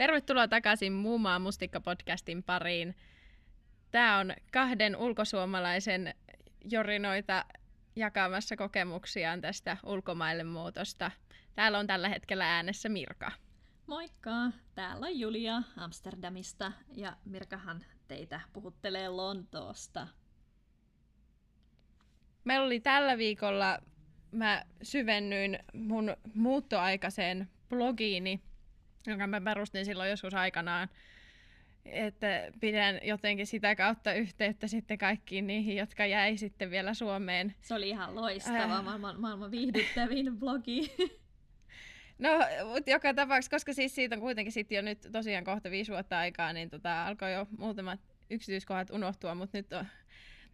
Tervetuloa takaisin Muumaa Mustikka-podcastin pariin. Tämä on kahden ulkosuomalaisen jorinoita jakamassa kokemuksiaan tästä ulkomaille muutosta. Täällä on tällä hetkellä äänessä Mirka. Moikka! Täällä on Julia Amsterdamista ja Mirkahan teitä puhuttelee Lontoosta. Meillä oli tällä viikolla, mä syvennyin mun muuttoaikaiseen blogiini, jonka mä perustin silloin joskus aikanaan, että pidän jotenkin sitä kautta yhteyttä sitten kaikkiin niihin, jotka jäi sitten vielä Suomeen. Se oli ihan loistava, äh. maailman, maailman viihdyttävin blogi. No, mutta joka tapauksessa, koska siis siitä on kuitenkin sitten jo nyt tosiaan kohta viisi vuotta aikaa, niin tota, alkoi jo muutamat yksityiskohdat unohtua, mutta nyt on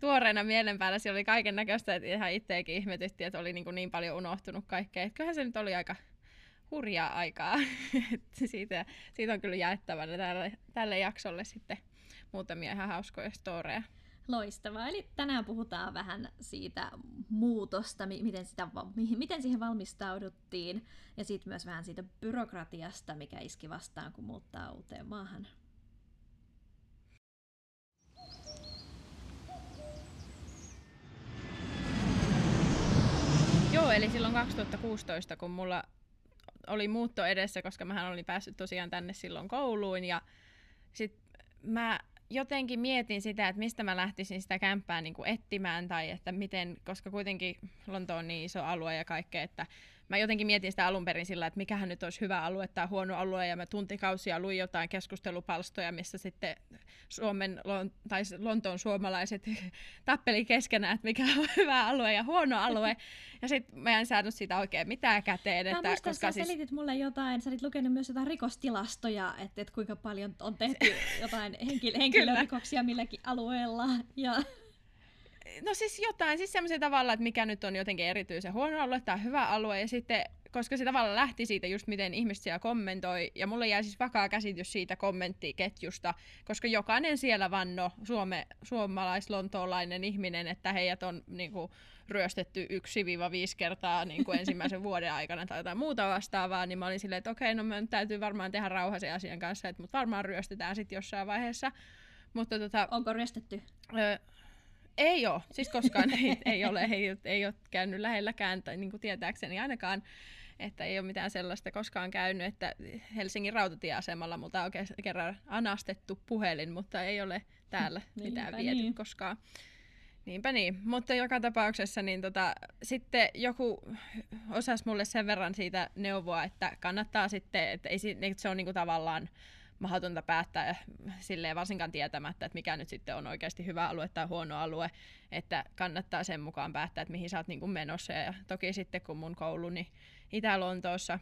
tuoreena mielen päällä siellä oli kaiken näköistä, että ihan itseäkin ihmetytti, että oli niin, kuin niin paljon unohtunut kaikkea. Että kyllähän se nyt oli aika hurjaa aikaa. siitä, siitä on kyllä jaettavana tälle, tälle jaksolle sitten muutamia ihan hauskoja storeja. Loistavaa. Eli tänään puhutaan vähän siitä muutosta, miten, sitä, miten siihen valmistauduttiin, ja sitten myös vähän siitä byrokratiasta, mikä iski vastaan, kun muuttaa uuteen maahan. Joo, eli silloin 2016, kun mulla oli muutto edessä, koska mä olin päässyt tosiaan tänne silloin kouluun, ja sit mä jotenkin mietin sitä, että mistä mä lähtisin sitä kämppää niin kuin etsimään, tai että miten, koska kuitenkin Lonto on niin iso alue ja kaikkea, että mä jotenkin mietin sitä alun perin sillä, että mikähän nyt olisi hyvä alue tai huono alue, ja mä tuntikausia luin jotain keskustelupalstoja, missä sitten Suomen tai Lontoon suomalaiset tappeli keskenään, että mikä on hyvä alue ja huono alue, ja sitten mä en saanut siitä oikein mitään käteen. Että, muistan, koska sä siis... selitit mulle jotain, sä olit lukenut myös jotain rikostilastoja, että, että kuinka paljon on tehty jotain henkilörikoksia milläkin alueella, ja no siis jotain, siis semmoisen tavalla, että mikä nyt on jotenkin erityisen huono alue tai hyvä alue, ja sitten koska se tavallaan lähti siitä just miten ihmiset siellä kommentoi, ja mulle jäi siis vakaa käsitys siitä kommenttiketjusta, koska jokainen siellä vanno suome, suomalais-lontoolainen ihminen, että heidät on niin kuin, ryöstetty 1-5 kertaa niin kuin ensimmäisen vuoden aikana tai jotain muuta vastaavaa, niin mä olin silleen, että okei, no me täytyy varmaan tehdä rauha sen asian kanssa, että mut varmaan ryöstetään sitten jossain vaiheessa. Mutta tota, Onko ryöstetty? Öö, ei ole, siis koskaan ei, ei ole, ei, ei ole käynyt lähelläkään, tai niin kuin tietääkseni ainakaan, että ei ole mitään sellaista koskaan käynyt, että Helsingin rautatieasemalla multa on kerran anastettu puhelin, mutta ei ole täällä mitään Niinpä viety niin. koskaan. Niinpä niin, mutta joka tapauksessa niin tota, sitten joku osasi mulle sen verran siitä neuvoa, että kannattaa sitten, että ei, että se on niinku tavallaan mahdotonta päättää silleen varsinkaan tietämättä, että mikä nyt sitten on oikeasti hyvä alue tai huono alue, että kannattaa sen mukaan päättää, että mihin sä oot niin kuin menossa. Ja toki sitten kun mun kouluni Itä-Lontoossa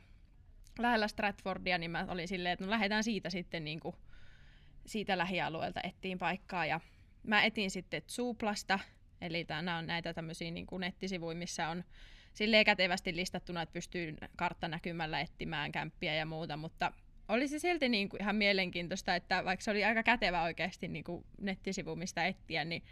lähellä Stratfordia, niin mä olin silleen, että no lähdetään siitä sitten niin kuin siitä lähialueelta ettiin paikkaa ja mä etin sitten Zuplasta, eli nämä on näitä tämmöisiä niin kuin nettisivuja, missä on silleen kätevästi listattuna, että pystyy karttanäkymällä etsimään kämppiä ja muuta, mutta oli se silti niin kuin ihan mielenkiintoista, että vaikka se oli aika kätevä oikeasti niin kuin nettisivu, mistä etsiä, niin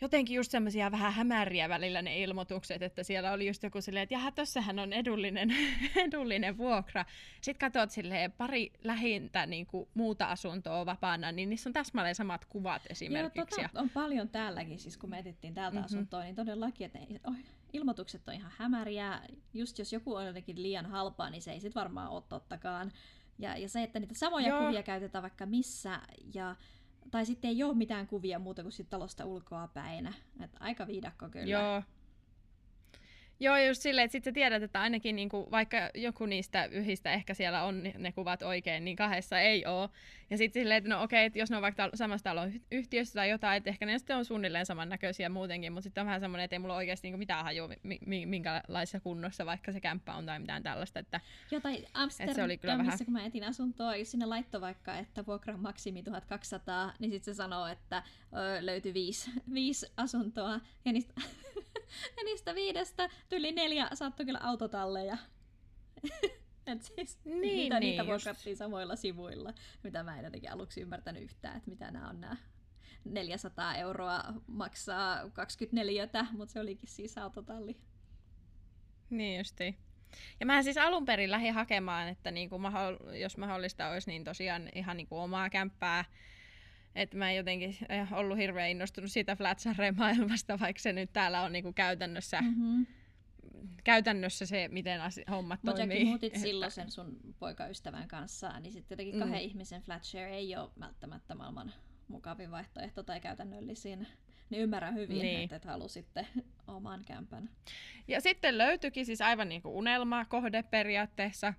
jotenkin just semmoisia vähän hämäriä välillä ne ilmoitukset, että siellä oli just joku silleen, että jaha, tossahan on edullinen, edullinen vuokra. Sitten katsot silleen pari lähintä niin kuin muuta asuntoa vapaana, niin niissä on täsmälleen samat kuvat esimerkiksi. Joo, tota on paljon täälläkin, siis kun me etittiin täältä mm-hmm. asuntoa, niin todellakin, että oh, ilmoitukset on ihan hämäriä. Just jos joku on jotenkin liian halpaa, niin se ei sit varmaan ole tottakaan. Ja, ja se, että niitä samoja Joo. kuvia käytetään vaikka missä, ja, tai sitten ei ole mitään kuvia muuta kuin talosta ulkoa päin. Et aika viidakko kyllä. Joo, Joo, just silleen, että sitten sä tiedät, että ainakin niinku, vaikka joku niistä yhistä ehkä siellä on ne kuvat oikein, niin kahdessa ei ole. Ja sitten silleen, että no okei, että jos ne on vaikka samassa talon yhtiössä tai jotain, että ehkä ne sitten on suunnilleen samannäköisiä muutenkin, mutta sitten on vähän semmoinen, että ei mulla oikeasti niinku mitään hajua, mi- minkälaisessa kunnossa vaikka se kämppä on tai mitään tällaista. Että, Joo, tai Amsterdamissa, oli kyllä vähän... kun mä etin asuntoa, jos sinne laittoi vaikka, että vuokra on maksimi 1200, niin sitten se sanoo, että ö, löytyi viisi, viisi asuntoa, ja niistä ja niistä viidestä tyli neljä saattoi kyllä autotalleja. Et siis, niin, mitä niin, niitä vuokrattiin samoilla sivuilla, mitä mä en jotenkin aluksi ymmärtänyt yhtään, että mitä nämä on nämä 400 euroa maksaa 24, mutta se olikin siis autotalli. Niin justi. Ja mä siis alun perin lähdin hakemaan, että niinku maho- jos mahdollista olisi, niin tosiaan ihan niinku omaa kämppää. Että mä en jotenkin eh, ollut hirveän innostunut siitä Flatsarre-maailmasta, vaikka se nyt täällä on niinku käytännössä, mm-hmm. Käytännössä se, miten asi- hommat Mut toimii. Mutta muutit silloin sen sun poikaystävän kanssa, niin sitten jotenkin kahden mm. ihmisen flatshare ei ole välttämättä maailman mukavin vaihtoehto tai käytännöllisin niin ymmärrän hyvin, niin. että et halusitte oman kämpän. Ja sitten löytyikin siis aivan niin kuin unelmakohde periaatteessa.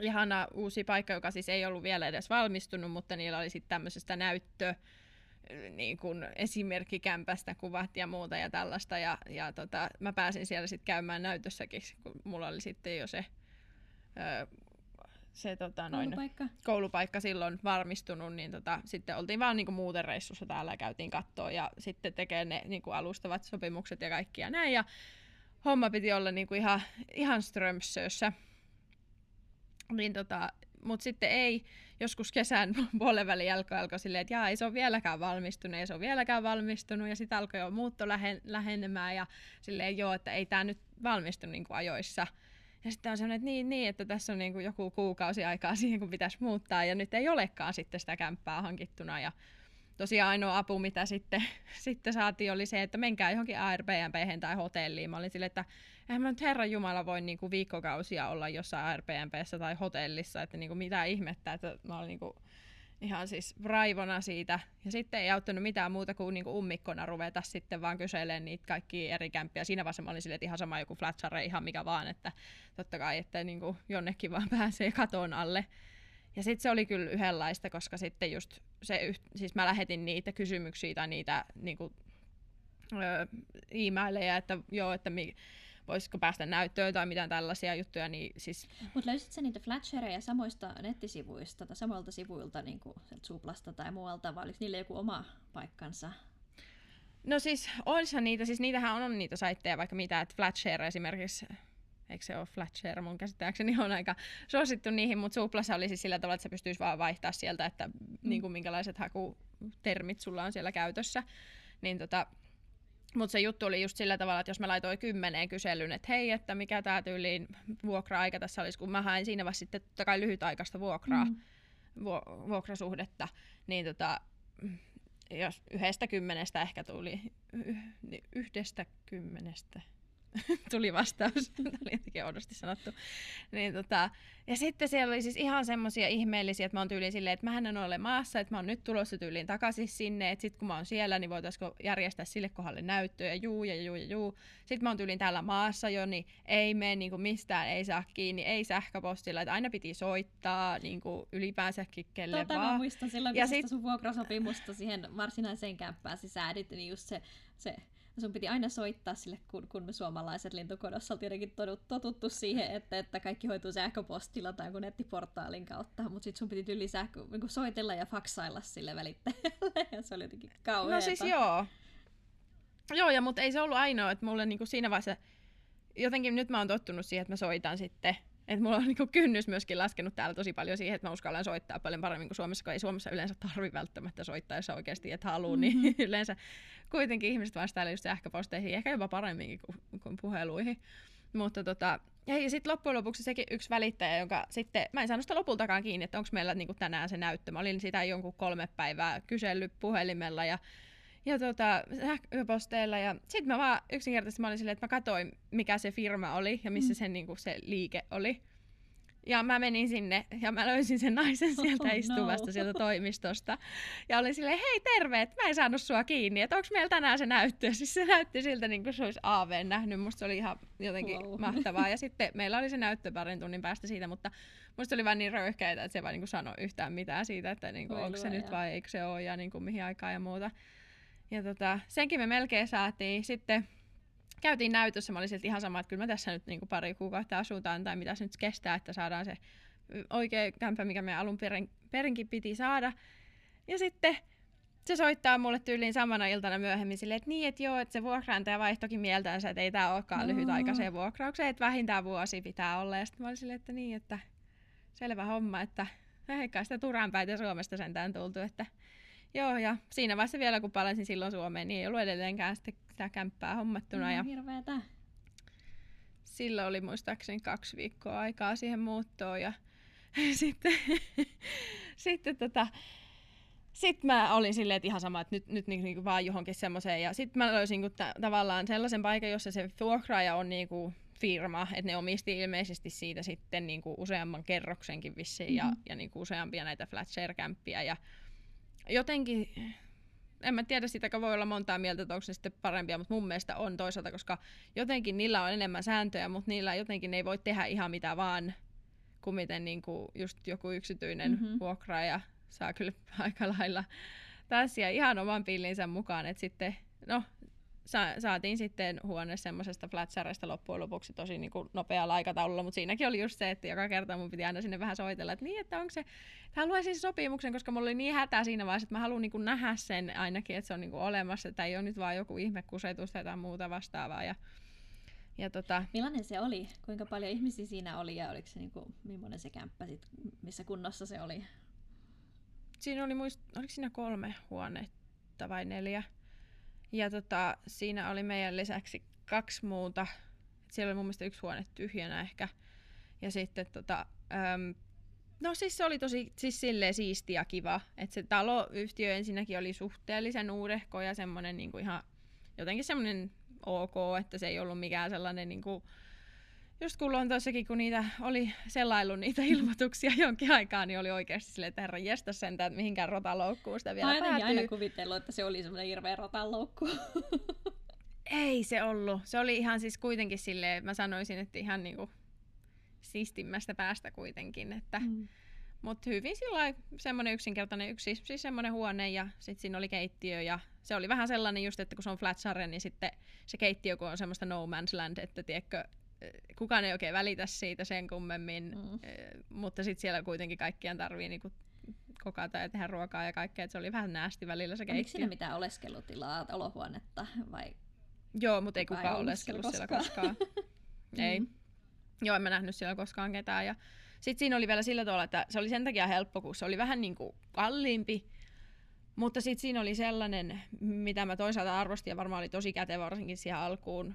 Ihana uusi paikka, joka siis ei ollut vielä edes valmistunut, mutta niillä oli sitten tämmöisestä näyttö, niin kuin esimerkkikämpästä kuvat ja muuta ja tällaista. Ja, ja tota, mä pääsin siellä sitten käymään näytössäkin, kun mulla oli sitten jo se ö, se tota, noin, koulupaikka. koulupaikka silloin varmistunut, niin tota, sitten oltiin vaan niinku muuten reissussa täällä ja käytiin kattoa ja sitten tekee ne niinku alustavat sopimukset ja kaikkia näin. Ja homma piti olla niinku ihan, ihan strömsössä. Niin tota, mutta sitten ei, joskus kesän puolen välin jälkeen alkoi silleen, että jaa, ei se ole vieläkään valmistunut, ei se ole vieläkään valmistunut, ja sitten alkoi jo muutto lähen, lähenemään, ja silleen joo, että ei tämä nyt valmistu niin kuin ajoissa. Ja sitten on sellainen, että niin, niin että tässä on niin kuin joku kuukausi aikaa siihen, kun pitäisi muuttaa, ja nyt ei olekaan sitten sitä kämppää hankittuna. Ja tosiaan ainoa apu, mitä sitten, sitten saatiin, oli se, että menkää johonkin Airbnb tai hotelliin. Mä olin silleen, että eihän mä nyt Herran Jumala voi niin kuin viikkokausia olla jossain Airbnbssä tai hotellissa, että niin kuin mitä ihmettä, että mä olin niin kuin ihan siis raivona siitä. Ja sitten ei auttanut mitään muuta kuin niinku ummikkona ruveta sitten vaan kyselemään niitä kaikki eri kämppiä. Siinä vaiheessa mä olin silleen, että ihan sama joku flatsare, ihan mikä vaan, että totta kai, että niinku jonnekin vaan pääsee katon alle. Ja sitten se oli kyllä yhdenlaista, koska sitten just se, siis mä lähetin niitä kysymyksiä tai niitä niinku, öö, e-maileja, että joo, että mi, voisiko päästä näyttöön tai mitään tällaisia juttuja. Niin siis... Mutta löysitkö niitä flatshareja samoista nettisivuista tai samoilta sivuilta, niin kuin Suplasta tai muualta, vai oliko niille joku oma paikkansa? No siis olisihan niitä, siis niitähän on niitä saitteja vaikka mitä, että Flatshare esimerkiksi eikö se ole Flatshare mun käsittääkseni on aika suosittu niihin, mutta Suplassa oli siis sillä tavalla, että se pystyisi vaan vaihtaa sieltä, että mm. niin kuin, minkälaiset hakutermit sulla on siellä käytössä. Niin tota, mutta se juttu oli just sillä tavalla, että jos mä laitoin kymmeneen kyselyn, että hei, että mikä tämä tyyliin vuokra-aika tässä olisi, kun mä hain siinä vaiheessa sitten totta kai lyhytaikaista vuokraa, mm. vu- vuokrasuhdetta, niin tota, jos yhdestä kymmenestä ehkä tuli, y- niin yhdestä kymmenestä, tuli vastaus. Tämä oli jotenkin oudosti sanottu. Niin, tota, ja sitten siellä oli siis ihan semmoisia ihmeellisiä, että mä oon tyyliin silleen, että mä en ole maassa, että mä oon nyt tulossa tyyliin takaisin sinne, että sitten kun mä oon siellä, niin voitaisiko järjestää sille kohdalle näyttöjä, juu ja juu ja juu. Sitten mä oon tyyliin täällä maassa jo, niin ei mene niin kuin mistään, ei saa kiinni, ei sähköpostilla, että aina piti soittaa niin kuin ylipäänsäkin kelle tota vaan. mä muistan silloin, kun ja sit... sun vuokrasopimusta siihen varsinaiseen kämppään sisäädit, niin just se, se sun piti aina soittaa sille, kun, kun me suomalaiset lintukodossa oltiin jotenkin totuttu siihen, että, että kaikki hoituu sähköpostilla tai kun nettiportaalin kautta, mutta sitten sun piti tyyli sähkö, niin soitella ja faksailla sille välittäjälle, ja se oli jotenkin kauheata. No siis joo. Joo, ja mutta ei se ollut ainoa, että mulle niinku siinä vaiheessa, jotenkin nyt mä oon tottunut siihen, että mä soitan sitten et mulla on niinku kynnys myöskin laskenut täällä tosi paljon siihen, että mä uskallan soittaa paljon paremmin kuin Suomessa, kun ei Suomessa yleensä tarvi välttämättä soittaa, jos oikeasti et halua, niin mm-hmm. niin yleensä kuitenkin ihmiset vastaa just sähköposteihin, ehkä jopa paremminkin kuin, kuin puheluihin. Mutta tota, ja sitten loppujen lopuksi sekin yksi välittäjä, jonka sitten, mä en saanut sitä lopultakaan kiinni, että onko meillä niinku tänään se näyttö. Mä olin sitä jonkun kolme päivää kysellyt puhelimella ja ja tota, sähköposteilla. Ja sitten mä vaan yksinkertaisesti mä olin silleen, että mä katsoin, mikä se firma oli ja missä mm. se, niinku, se liike oli. Ja mä menin sinne ja mä löysin sen naisen sieltä oh, istuvasta no. sieltä toimistosta. Ja olin silleen, hei terve, että mä en saanut sua kiinni, että onko meillä tänään se näyttö. Siis se näytti siltä niin kuin se olisi AV nähnyt. Musta se oli ihan jotenkin wow. mahtavaa. Ja sitten meillä oli se näyttö parin tunnin päästä siitä, mutta musta oli vaan niin röyhkeitä, että se vaan niin sanoi yhtään mitään siitä, että niin kuin, onko se nyt vai eikö se ole ja niin kuin, mihin aikaan ja muuta. Ja tota, senkin me melkein saatiin. Sitten käytiin näytössä, mä olin silti ihan sama, että kyllä mä tässä nyt niinku pari kuukautta asutaan, tai mitä se nyt kestää, että saadaan se oikea kämpä, mikä me alun perin, perinkin piti saada. Ja sitten se soittaa mulle tyyliin samana iltana myöhemmin silleen, että niin, että joo, että se vuokraantaja vaihtokin mieltänsä, että ei tämä olekaan no. lyhytaikaiseen vuokraukseen, että vähintään vuosi pitää olla. Ja sitten mä olin silleen, että niin, että selvä homma, että eikä sitä Turanpäitä Suomesta sentään tultu, että Joo, ja siinä vaiheessa vielä, kun palasin silloin Suomeen, niin ei ollut edelleenkään sitä, kämppää hommattuna. Mm, ja... Hirveetä. sillä oli muistaakseni kaksi viikkoa aikaa siihen muuttoon ja sitten, sitten tota, sitten mä olin silleen, että ihan sama, että nyt, nyt niin, niin vaan johonkin semmoiseen. Ja sitten mä löysin niin ta- tavallaan sellaisen paikan, jossa se vuokraaja on niin kuin firma, että ne omisti ilmeisesti siitä sitten niin kuin useamman kerroksenkin vissiin mm-hmm. ja, ja niin kuin useampia näitä flat share-kämppiä. Ja jotenkin, en mä tiedä, sitäkö voi olla montaa mieltä, että onko se sitten parempia, mutta mun mielestä on toisaalta, koska jotenkin niillä on enemmän sääntöjä, mutta niillä jotenkin ne ei voi tehdä ihan mitä vaan, kuin miten niin kuin just joku yksityinen mm-hmm. vuokraaja saa kyllä aika lailla tässä ihan oman pillinsä mukaan, että sitten, no sa- saatiin sitten huone semmoisesta flatsaresta loppujen lopuksi tosi niin kuin nopealla aikataululla, mutta siinäkin oli just se, että joka kerta mun piti aina sinne vähän soitella, että niin, että onko se, että haluaisin sopimuksen, koska mulla oli niin hätä siinä vaiheessa, että mä haluan niin kuin nähdä sen ainakin, että se on niin kuin olemassa, että ei ole nyt vaan joku ihme kusetus tai jotain muuta vastaavaa. Ja, ja tota... Millainen se oli? Kuinka paljon ihmisiä siinä oli ja oliko se niin kuin, millainen se kämppä sit, missä kunnossa se oli? Siinä oli muist, oliko siinä kolme huonetta vai neljä? Ja tota, siinä oli meidän lisäksi kaksi muuta. Siellä oli mun mielestä yksi huone tyhjänä ehkä. Ja sitten tota, äm, no siis se oli tosi siis silleen siisti ja kiva. Että se taloyhtiö ensinnäkin oli suhteellisen uudehko ja semmoinen niinku ihan jotenkin semmoinen ok, että se ei ollut mikään sellainen niinku, just Lontoossakin, kun niitä oli selailu niitä ilmoituksia jonkin aikaa, niin oli oikeasti silleen, että herra jästä sentään, että mihinkään rotaloukkuun sitä vielä aina, päätyy. aina kuvitellut, että se oli semmoinen hirveä rotaloukku. Ei se ollut. Se oli ihan siis kuitenkin silleen, mä sanoisin, että ihan niinku siistimmästä päästä kuitenkin. Että, mm. Mutta hyvin sillä semmoinen yksinkertainen yksi, siis semmoinen huone ja sitten siinä oli keittiö ja se oli vähän sellainen just, että kun se on flat sarja, niin sitten se keittiö kun on semmoista no man's land, että tiedätkö, kukaan ei oikein välitä siitä sen kummemmin, mm. mutta sitten siellä kuitenkin kaikkien tarvii niinku kokata ja tehdä ruokaa ja kaikkea, että se oli vähän näästi välillä se keittiö. Oliko siinä mitään oleskelutilaa, olohuonetta vai? Joo, mutta ei kukaan oleskellut siellä koskaan. ei. Mm. Joo, en mä nähnyt siellä koskaan ketään. Ja sitten siinä oli vielä sillä tavalla, että se oli sen takia helppo, kun se oli vähän niin kuin kalliimpi, mutta sitten siinä oli sellainen, mitä mä toisaalta arvostin ja varmaan oli tosi kätevä varsinkin siihen alkuun,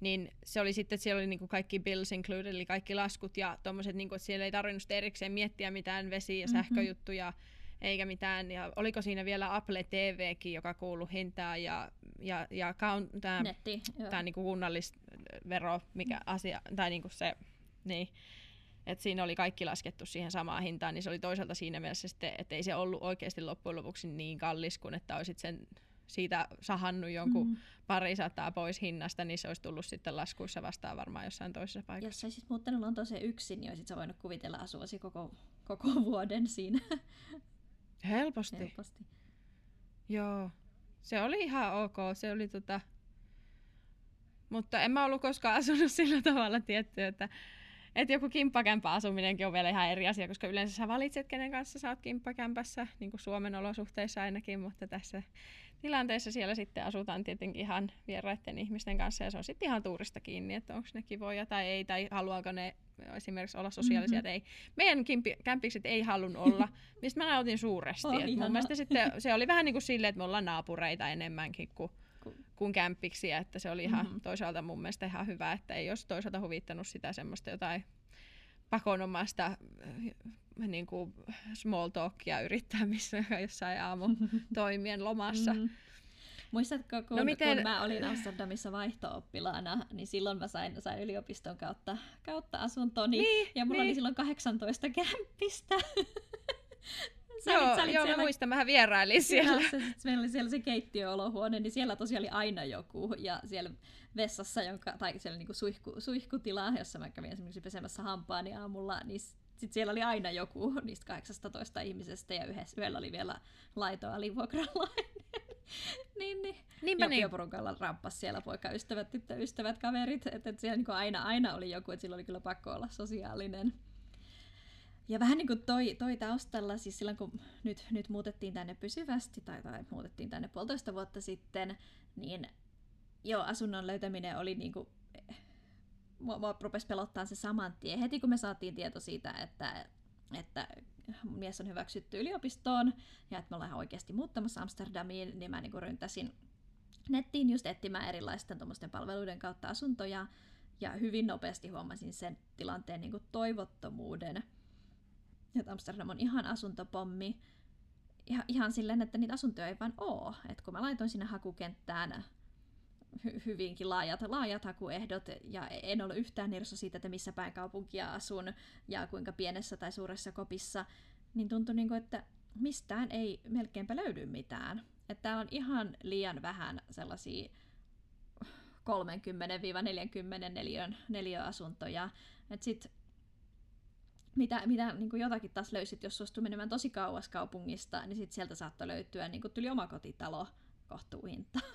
niin se oli sitten, että siellä oli niinku kaikki bills included, eli kaikki laskut ja tommoset, niinku, että siellä ei tarvinnut erikseen miettiä mitään vesi- ja mhm. sähköjuttuja, mm-hmm. eikä mitään. Ja oliko siinä vielä Apple TVkin, joka kuului hintaan, ja, ja, ja tämä niinku kunnallisvero, mikä asia, tai niinku se, niin, että siinä oli kaikki laskettu siihen samaan hintaan, niin se oli toisaalta siinä mielessä sitten, että ei se ollut oikeasti loppujen lopuksi niin kallis kuin että olisit sen siitä sahannut jonkun mm. pari sataa pois hinnasta, niin se olisi tullut sitten laskuissa vastaan varmaan jossain toisessa paikassa. Jos olisit muuttanut Lontooseen yksin, niin olisit sä voinut kuvitella asuasi koko, koko vuoden siinä. Helposti. Helposti. Joo. Se oli ihan ok. Se oli tota... Mutta en mä ollut koskaan asunut sillä tavalla tietty, että että joku kimppakämpä asuminenkin on vielä ihan eri asia, koska yleensä sä valitset, kenen kanssa sä oot kimppakämpässä, niin kuin Suomen olosuhteissa ainakin, mutta tässä tilanteessa siellä sitten asutaan tietenkin ihan vieraiden ihmisten kanssa ja se on sitten ihan tuurista kiinni, että onko ne kivoja tai ei, tai haluaako ne esimerkiksi olla sosiaalisia mm-hmm. tai ei. Meidän kimpi, kämpikset ei halunnut olla, mistä mä nautin suuresti. Oh, mun mielestä sitten se oli vähän niin kuin silleen, että me ollaan naapureita enemmänkin kuin kuin kämpiksiä, että se oli ihan mm-hmm. toisaalta mun mielestä ihan hyvä, että ei olisi toisaalta huvittanut sitä semmoista jotain pakonomaista äh, niin kuin small talkia yrittää missä jossain aamu toimien lomassa. Mm-hmm. Muistatko, kun, no miten... kun mä olin Amsterdamissa vaihto-oppilaana, niin silloin mä sain, sain yliopiston kautta, kautta asuntoni, niin, ja mulla niin. oli silloin 18 kämppistä. Sä joo, olit, sä olit joo siellä... mä muistan, mä vierailin siellä. Ja, se, meillä oli siellä se keittiöolohuone, niin siellä tosiaan oli aina joku. Ja siellä vessassa, jonka, tai siellä niinku suihku, suihkutila, jossa mä kävin esimerkiksi pesemässä hampaani aamulla, niin sit siellä oli aina joku niistä 18 ihmisestä, ja yhdessä, yhdellä oli vielä laito alivuokralainen. niin, niin. Niinpä niin. porukalla ramppas siellä poikaystävät, tyttöystävät, kaverit, että et siellä niinku aina, aina oli joku, että sillä oli kyllä pakko olla sosiaalinen. Ja vähän niin kuin toi, toi taustalla, siis silloin kun nyt, nyt muutettiin tänne pysyvästi, tai, tai muutettiin tänne puolitoista vuotta sitten, niin joo, asunnon löytäminen oli niin kuin, mua, mua rupesi pelottaa se saman tien. Heti kun me saatiin tieto siitä, että, että mies on hyväksytty yliopistoon ja että me ollaan oikeasti muuttamassa Amsterdamiin, niin mä niin ryntäsin nettiin just etsimään erilaisten palveluiden kautta asuntoja. Ja hyvin nopeasti huomasin sen tilanteen niin kuin toivottomuuden. Että Amsterdam on ihan asuntopommi. Ihan, ihan silleen, että niitä asuntoja ei vaan oo. Et kun mä laitoin sinne hakukenttään hy- hyvinkin laajat, laajat hakuehdot, ja en ole yhtään nirso siitä, että missä päin kaupunkia asun, ja kuinka pienessä tai suuressa kopissa, niin tuntui, niin kuin, että mistään ei melkeinpä löydy mitään. Että täällä on ihan liian vähän sellaisia 30-40 neliön, neliöasuntoja. Että sit mitä, mitä niin kuin jotakin taas löysit, jos suostui menemään tosi kauas kaupungista, niin sit sieltä saattoi löytyä niin kuin tuli omakotitalo kohtuuhintaan.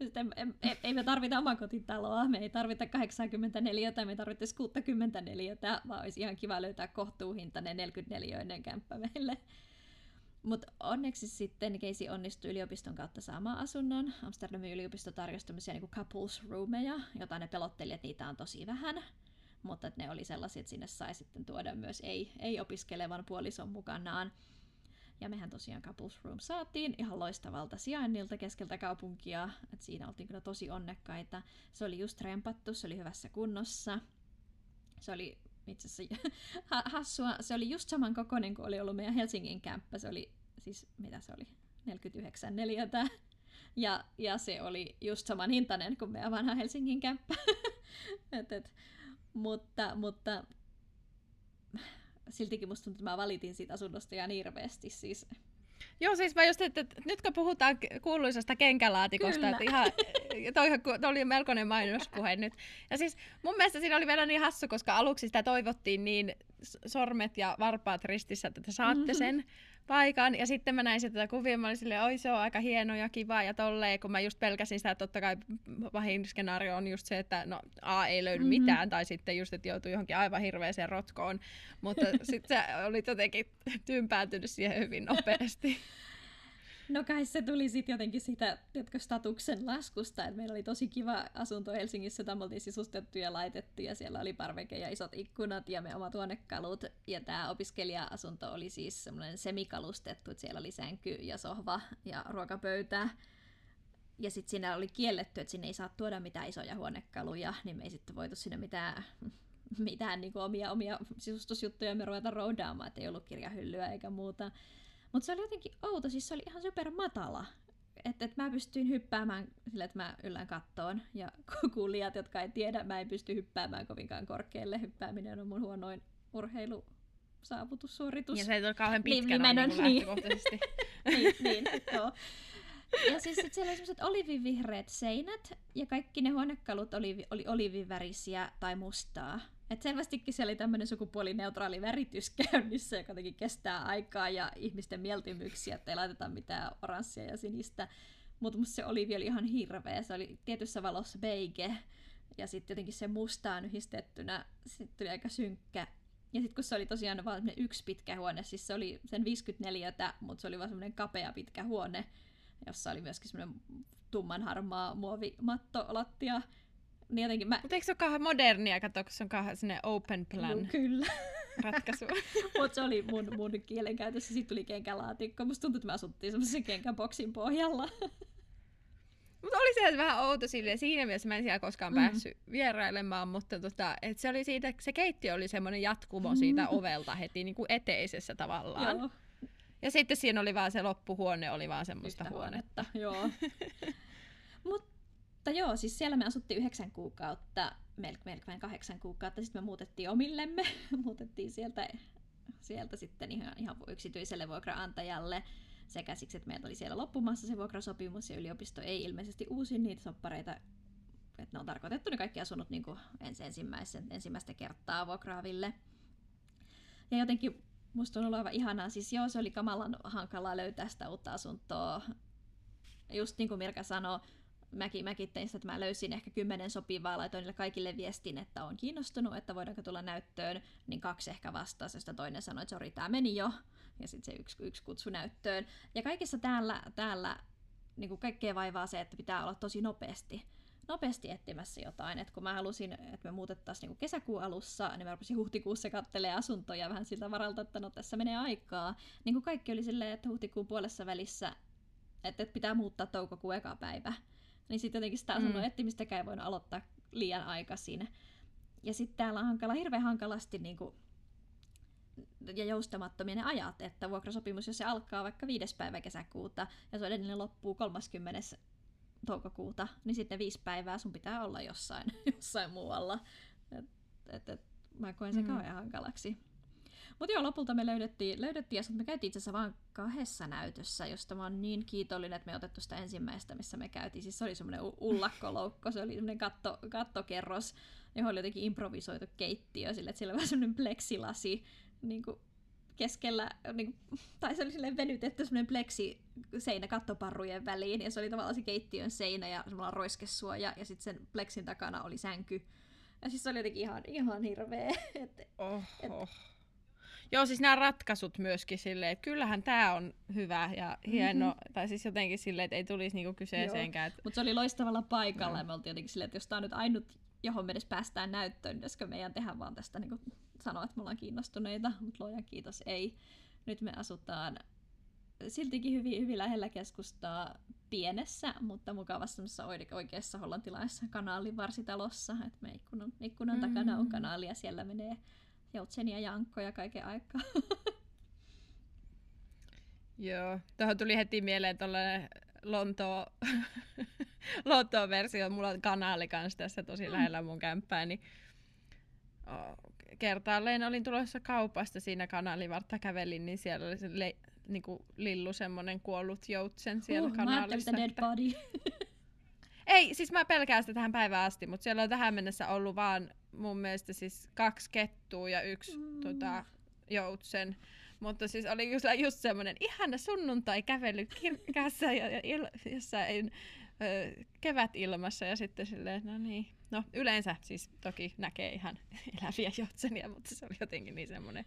ei, ei me tarvita omakotitaloa, me ei tarvita 84, me ei tarvita 64, vaan olisi ihan kiva löytää kohtuuhintainen 44 kämppä meille. Mutta onneksi sitten Keisi onnistui yliopiston kautta saamaan asunnon. Amsterdamin yliopisto tarjosi tämmöisiä niin couples roomeja, jota ne pelotteli, että niitä on tosi vähän. Mutta että ne oli sellaisia, että sinne sai sitten tuoda myös ei, ei-opiskelevan puolison mukanaan. Ja mehän tosiaan Couples Room saatiin ihan loistavalta sijainnilta keskeltä kaupunkia. Et siinä oltiin kyllä tosi onnekkaita. Se oli just rempattu, se oli hyvässä kunnossa. Se oli itse asiassa hassua. Se oli just saman kokoinen kuin oli ollut meidän Helsingin kämppä. Se oli siis, mitä se oli, 49 neliötä. Ja, ja se oli just saman hintainen kuin meidän vanha Helsingin kämppä. et, et, mutta, mutta siltikin musta tuntuu, että mä valitin siitä asunnosta ihan hirveästi. Siis Joo, siis mä just, että, että nyt kun puhutaan kuuluisasta kenkälaatikosta, Kyllä. että ihan, toi, toi oli melkoinen mainospuhe nyt. Ja siis mun mielestä siinä oli vielä niin hassu, koska aluksi sitä toivottiin niin sormet ja varpaat ristissä, että te saatte sen. Mm-hmm paikan. Ja sitten mä näin sitä kuvia, mä olin silleen, oi se on aika hieno ja kiva ja tolleen, kun mä just pelkäsin sitä, että totta kai pahin skenaario on just se, että no A ei löydy mm-hmm. mitään, tai sitten just, että joutuu johonkin aivan hirveäseen rotkoon. Mutta sitten se oli jotenkin tympääntynyt siihen hyvin nopeasti. No kai se tuli sitten jotenkin sitä tiedätkö, statuksen laskusta, että meillä oli tosi kiva asunto Helsingissä, jota me oltiin sisustettu ja laitettu ja siellä oli parveke ja isot ikkunat ja me omat huonekalut. Ja tämä opiskelija-asunto oli siis semmoinen semikalustettu, että siellä oli sänky ja sohva ja ruokapöytä. Ja sitten siinä oli kielletty, että sinne ei saa tuoda mitään isoja huonekaluja, niin me ei sitten voitu sinne mitään mitään niin omia, omia sisustusjuttuja me ruveta roudaamaan, että ei ollut kirjahyllyä eikä muuta. Mutta se oli jotenkin outo, siis se oli ihan super matala. Että et mä pystyin hyppäämään sillä, että mä yllän kattoon. Ja kuulijat, jotka ei tiedä, mä en pysty hyppäämään kovinkaan korkealle. Hyppääminen on mun huonoin urheilu saavutussuoritus. Ja se ei ole kauhean pitkä niin, niin, niin. niin, niin, joo. Ja siis sit siellä oli sellaiset olivivihreät seinät, ja kaikki ne huonekalut oli, oli olivivärisiä tai mustaa. Et selvästikin se oli tämmöinen sukupuolineutraali väritys käynnissä, joka jotenkin kestää aikaa ja ihmisten mieltymyksiä, että ei laiteta mitään oranssia ja sinistä. Mutta musta se oli vielä ihan hirveä. Se oli tietyssä valossa beige. Ja sitten jotenkin se mustaan yhdistettynä sitten tuli aika synkkä. Ja sitten kun se oli tosiaan vain yksi pitkä huone, siis se oli sen 54, mutta se oli vaan semmoinen kapea pitkä huone, jossa oli myöskin semmoinen tummanharmaa muovimatto lattia niin jotenkin mä... Mutta eikö se ole kauhean modernia, kato, kun se on kauhean sinne open plan no, Kyllä. ratkaisu. Mutta se oli mun, mun kielenkäytössä, sitten tuli kenkälaatikko. Musta tuntui, että me asuttiin semmoisen kenkäboksin pohjalla. Mutta oli se vähän outo silleen, siinä mielessä mä en siellä koskaan mm. päässyt vierailemaan, mutta tota, et se, oli siitä, se keittiö oli semmoinen jatkumo mm. siitä ovelta heti niin kuin eteisessä tavallaan. Joo. Ja sitten siinä oli vaan se loppuhuone, oli vaan semmoista Yhtä huonetta. huonetta. Joo. Mut mutta joo, siis siellä me asuttiin yhdeksän kuukautta, melkein kahdeksan kuukautta, sitten me muutettiin omillemme, muutettiin sieltä, sieltä sitten ihan, ihan yksityiselle vuokraantajalle sekä siksi, että meillä oli siellä loppumassa se vuokrasopimus ja yliopisto ei ilmeisesti uusi niitä soppareita, että ne on tarkoitettu ne kaikki asunut niin kuin ensi ensimmäistä kertaa vuokraaville. Ja jotenkin musta on ollut aivan ihanaa, siis joo se oli kamalan hankalaa löytää sitä uutta asuntoa. Just niin kuin Mirka sanoi, mäkin, mäkin tein sitä, että mä löysin ehkä kymmenen sopivaa, laitoin niille kaikille viestin, että on kiinnostunut, että voidaanko tulla näyttöön, niin kaksi ehkä vastasi, ja toinen sanoi, että sori, tämä meni jo, ja sitten se yksi, yksi kutsu näyttöön. Ja kaikissa täällä, täällä niin kuin kaikkea vaivaa se, että pitää olla tosi nopeasti nopeasti etsimässä jotain. Et kun mä halusin, että me muutettaisiin niin kesäkuun alussa, niin mä rupesin huhtikuussa kattelemaan asuntoja vähän siltä varalta, että no tässä menee aikaa. Niin kuin kaikki oli silleen, että huhtikuun puolessa välissä, että pitää muuttaa toukokuun eka päivä niin sitten jotenkin sitä asunnon mm. etsimistäkään ei voinut aloittaa liian aikaisin. ja sitten täällä on hankala, hirveän hankalasti niin kuin, ja joustamattomia ne ajat, että vuokrasopimus, jos se alkaa vaikka viides päivä kesäkuuta ja se edellinen loppuu 30 toukokuuta, niin sitten viisi päivää sun pitää olla jossain, jossain muualla. Et, et, et, mä koen sen mm. kauhean hankalaksi. Mutta joo, lopulta me löydettiin, löydettiin ja me käytiin itse asiassa vain kahdessa näytössä, josta mä oon niin kiitollinen, että me otettu sitä ensimmäistä, missä me käytiin. Siis se oli semmoinen ullakkoloukko, se oli semmoinen katto, kattokerros, johon oli jotenkin improvisoitu keittiö, sille, että siellä oli semmoinen pleksilasi niin kuin keskellä, niin, tai se oli silleen venytetty semmoinen pleksi seinä kattoparrujen väliin, ja se oli tavallaan se keittiön seinä ja semmoinen roiskesuoja, ja sitten sen pleksin takana oli sänky. Ja siis se oli jotenkin ihan, ihan hirveä. Et, Oho. Et, Joo, siis nämä ratkaisut myöskin silleen, että kyllähän tämä on hyvä ja hieno, mm-hmm. tai siis jotenkin silleen, että ei tulisi niinku kyseeseenkään. Mutta se oli loistavalla paikalla no. ja me oltiin jotenkin silleen, että jos tämä on nyt ainut, johon me edes päästään näyttöön, niin meidän tehdä vaan tästä niinku sanoa, että me ollaan kiinnostuneita, mutta luojan kiitos ei. Nyt me asutaan siltikin hyvin, hyvin lähellä keskustaa pienessä, mutta mukavassa oikeassa hollantilaisessa kanaalin varsitalossa. Et me ikkunan, ikkunan mm-hmm. takana on kanaali ja siellä menee joutsenia ja ankkoja kaiken aikaa. Joo, tuohon tuli heti mieleen tuollainen Lontoon, Lontoon versio. Mulla on kanaali kanssa tässä tosi mm. lähellä mun kämppää, niin kertaalleen olin tulossa kaupasta siinä kanalivartta kävelin, niin siellä oli se le, niinku lillu semmonen kuollut joutsen siellä uh, kanaalissa. Mä dead body. Ei, siis mä pelkään sitä tähän päivään asti, mutta siellä on tähän mennessä ollut vaan mun mielestä siis kaksi kettua ja yksi mm. tota, joutsen. Mutta siis oli just, just semmoinen ihana sunnuntai kävely kirkkaassa ja, ja il, jossain ö, kevätilmassa ja sitten silleen, no niin. No yleensä siis toki näkee ihan eläviä joutsenia, mutta se oli jotenkin niin semmoinen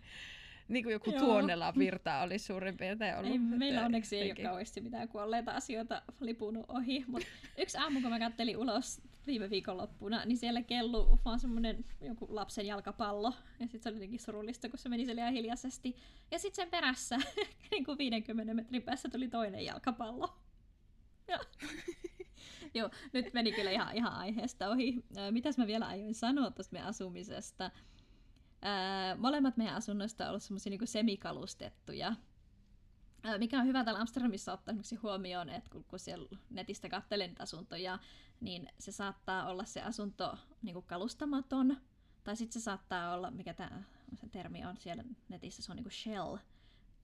niin kuin joku tuonnella virta oli suurin piirtein ollut. Ei, meillä onneksi ei ole kauheasti mitään kuolleita asioita lipunut ohi, mutta yksi aamu, kun mä kattelin ulos viime viikonloppuna, niin siellä kellu vaan semmoinen joku lapsen jalkapallo. Ja sitten se oli jotenkin surullista, kun se meni siellä hiljaisesti. Ja sitten sen perässä, niin kuin 50 metrin päässä, tuli toinen jalkapallo. Ja. Joo, nyt meni kyllä ihan, ihan aiheesta ohi. Mitäs mä vielä aioin sanoa tuosta meidän asumisesta? Molemmat meidän asunnoista on ollut semmoisia niin semikalustettuja. Mikä on hyvä täällä Amsterdamissa ottaa esimerkiksi huomioon, että kun, kun siellä netistä katselee niitä asuntoja, niin se saattaa olla se asunto niin kuin kalustamaton, tai sitten se saattaa olla, mikä tämä termi on siellä netissä, se on niin kuin shell,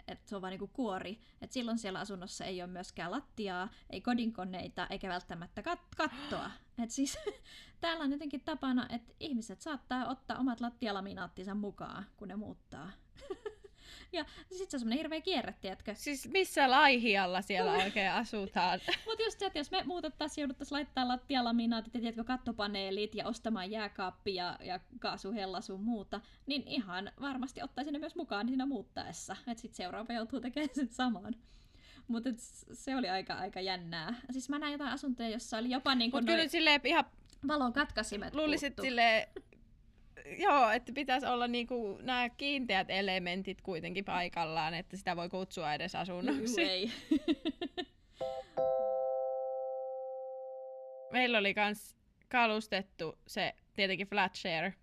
että se on vain niinku kuori. Et silloin siellä asunnossa ei ole myöskään lattiaa, ei kodinkoneita eikä välttämättä kat- kattoa. Et siis täällä on jotenkin tapana, että ihmiset saattaa ottaa omat lattialaminaattinsa mukaan, kun ne muuttaa. Ja sitten se on semmoinen hirveä kierre, tiedätkö? Siis missä laihialla siellä oikein asutaan? Mutta just se, että jos me muutettaisiin, jouduttaisiin laittaa lattialaminaatit ja tiedätkö, kattopaneelit ja ostamaan jääkaappi ja, ja kaasuhella sun muuta, niin ihan varmasti ottaisin ne myös mukaan siinä muuttaessa. Että sitten seuraava joutuu tekemään sen saman. Mutta se oli aika, aika jännää. Siis mä näin jotain asuntoja, jossa oli jopa niin kuin Mut kyllä silleen ihan valon katkaisimet Luulisit silleen joo, että pitäisi olla niinku nämä kiinteät elementit kuitenkin paikallaan, että sitä voi kutsua edes asunnoksi. ei. Meillä oli kans kalustettu se tietenkin flat share.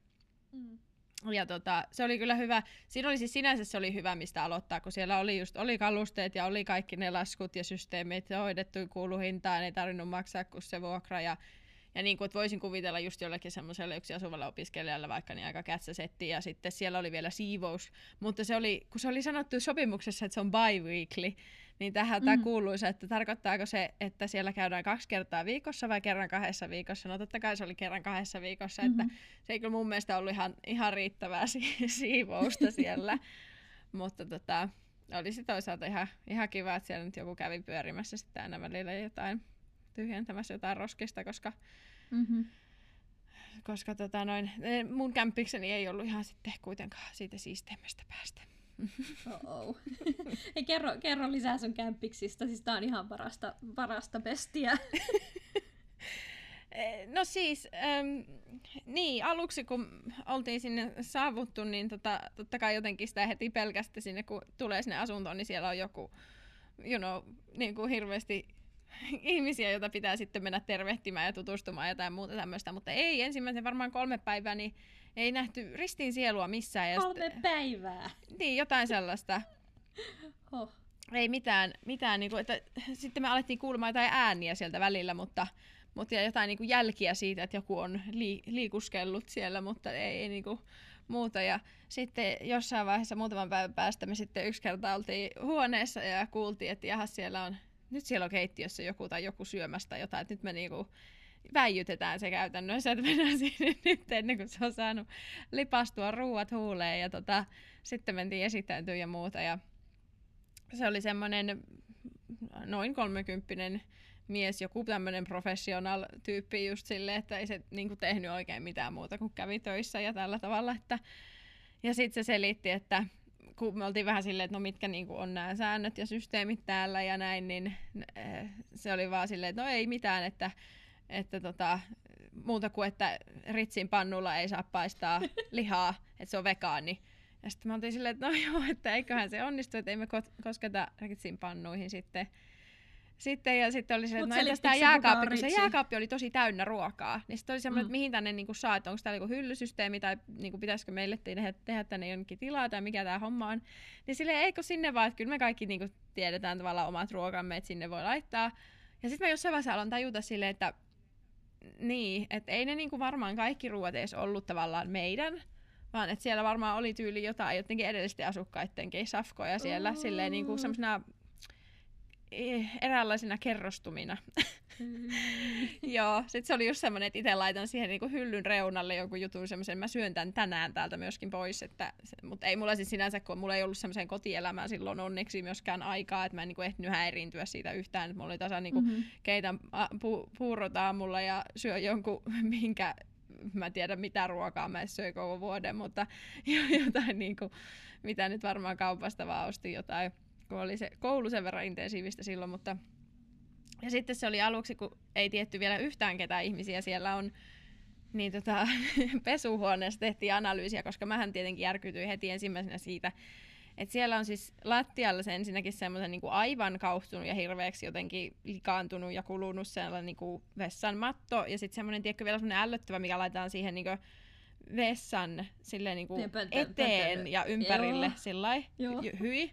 Mm. Ja tota, se oli kyllä hyvä. Siinä oli siis sinänsä se oli hyvä, mistä aloittaa, kun siellä oli just oli kalusteet ja oli kaikki ne laskut ja systeemit hoidettu kuuluhintaan, ei tarvinnut maksaa kuin se vuokra ja ja niin kuin, että voisin kuvitella just jollekin semmoiselle yksi asuvalle opiskelijalle vaikka niin aika kätsäsetti ja sitten siellä oli vielä siivous. Mutta se oli, kun se oli sanottu sopimuksessa, että se on bi-weekly, niin tähän mm. tämä kuuluisa, että tarkoittaako se, että siellä käydään kaksi kertaa viikossa vai kerran kahdessa viikossa. No totta kai se oli kerran kahdessa viikossa, mm-hmm. että se ei kyllä mun mielestä ollut ihan, ihan riittävää si- siivousta siellä. Mutta tota, olisi toisaalta ihan, ihan kiva, että siellä nyt joku kävi pyörimässä sitten aina välillä jotain tyhjentämässä jotain roskista, koska, mm-hmm. koska tota noin, mun kämppikseni ei ollut ihan sitten kuitenkaan siitä siisteimmästä päästä. Oh-oh. Hei, kerro, kerro lisää sun kämppiksistä, siis tää on ihan parasta, parasta bestiä. Eh, no siis, ähm, niin, aluksi kun oltiin sinne saavuttu, niin tota, totta kai jotenkin sitä heti pelkästään sinne, kun tulee sinne asuntoon, niin siellä on joku, you know, niin kuin hirveästi ihmisiä, joita pitää sitten mennä tervehtimään ja tutustumaan ja jotain muuta tämmöistä, mutta ei ensimmäisen varmaan kolme päivää, niin ei nähty ristin sielua missään. Ja Kolme sit, päivää. Niin, jotain sellaista. oh. Ei mitään, mitään niin kuin, että sitten me alettiin kuulemaan jotain ääniä sieltä välillä, mutta, mutta ja jotain niin kuin jälkiä siitä, että joku on li, liikuskellut siellä, mutta ei, ei niin kuin muuta. Ja sitten jossain vaiheessa muutaman päivän päästä me sitten yksi kerta oltiin huoneessa ja kuultiin, että jaha, siellä on, nyt siellä on keittiössä joku tai joku syömästä jotain, että nyt me niinku väijytetään se käytännössä, että mennään sinne nyt ennen kuin se on saanut lipastua ruuat huuleen ja tota, sitten mentiin esittäytyä ja muuta. Ja se oli semmoinen noin kolmekymppinen mies, joku tämmöinen professional tyyppi just silleen, että ei se niinku tehnyt oikein mitään muuta kuin kävi töissä ja tällä tavalla, että ja sitten se selitti, että kun me oltiin vähän silleen, että no mitkä niinku on nämä säännöt ja systeemit täällä ja näin, niin eh, se oli vaan silleen, että no ei mitään, että että tota, muuta kuin, että ritsin pannulla ei saa paistaa lihaa, että se on vegaani. Ja sitten mä oltiin silleen, että no joo, että eiköhän se onnistu, että ei me kosketa ritsin pannuihin sitten. Sitten, ja sitten oli se, että no entäs tämä jääkaappi, kun se jääkaappi oli tosi täynnä ruokaa. Niin sitten oli semmoinen, mm. että mihin tänne niinku saa, että onko täällä niinku hyllysysteemi tai niinku pitäisikö meille tehdä, tehdä tänne jonnekin tilaa tai mikä tämä homma on. Niin silleen, eikö sinne vaan, että kyllä me kaikki niinku tiedetään tavallaan omat ruokamme, että sinne voi laittaa. Ja sitten mä jossain vaiheessa aloin tajuta silleen, että niin, että ei ne niinku varmaan kaikki ruoat edes ollut tavallaan meidän, vaan että siellä varmaan oli tyyli jotain jotenkin edellisten asukkaittenkin safkoja siellä, mm. silleen niinku semmoisena eh, eräänlaisina kerrostumina. Mm. Joo, sit se oli just semmoinen, että itse laitan siihen niinku hyllyn reunalle joku jutun semmoisen, mä syön tän tänään täältä myöskin pois, että, mutta ei mulla siis sinänsä, kun mulla ei ollut semmoiseen kotielämään silloin onneksi myöskään aikaa, että mä en niinku ehtinyt häiriintyä siitä yhtään, että mulla oli tasa niinku mm-hmm. keitän pu, puurot aamulla ja syö jonkun, minkä mä en tiedä mitä ruokaa mä söin koko vuoden, mutta jotain niinku, mitä nyt varmaan kaupasta vaan ostin jotain, kun oli se koulu sen verran intensiivistä silloin, mutta ja sitten se oli aluksi, kun ei tietty vielä yhtään ketään ihmisiä siellä on, niin tota, pesuhuoneessa tehtiin analyysiä, koska mähän tietenkin järkytyin heti ensimmäisenä siitä, että siellä on siis lattialla se ensinnäkin semmoisen niin aivan kauhtunut ja hirveäksi jotenkin likaantunut ja kulunut sellainen niin kuin vessan matto ja sitten semmoinen, tiedätkö, vielä semmoinen ällöttävä, mikä laitetaan siihen niin kuin vessan silleen niin kuin eteen ja ympärille sillä hyi.